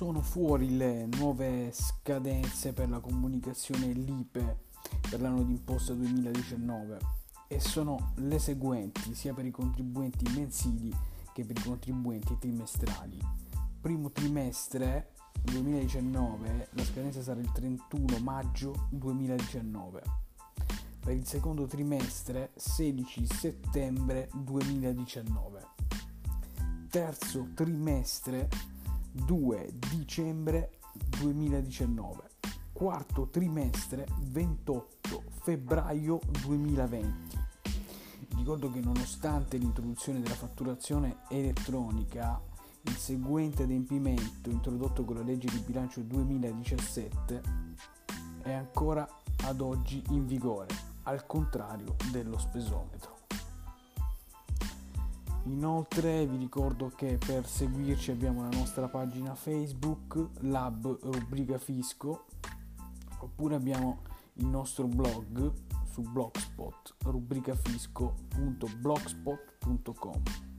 sono fuori le nuove scadenze per la comunicazione LIPE per l'anno d'imposta 2019 e sono le seguenti sia per i contribuenti mensili che per i contribuenti trimestrali. Primo trimestre 2019 la scadenza sarà il 31 maggio 2019. Per il secondo trimestre 16 settembre 2019. Terzo trimestre 2 dicembre 2019, quarto trimestre 28 febbraio 2020. Ricordo che nonostante l'introduzione della fatturazione elettronica, il seguente adempimento introdotto con la legge di bilancio 2017 è ancora ad oggi in vigore, al contrario dello spesometro. Inoltre vi ricordo che per seguirci abbiamo la nostra pagina Facebook, Lab Rubrica Fisco, oppure abbiamo il nostro blog su blogspot rubricafisco.blogspot.com.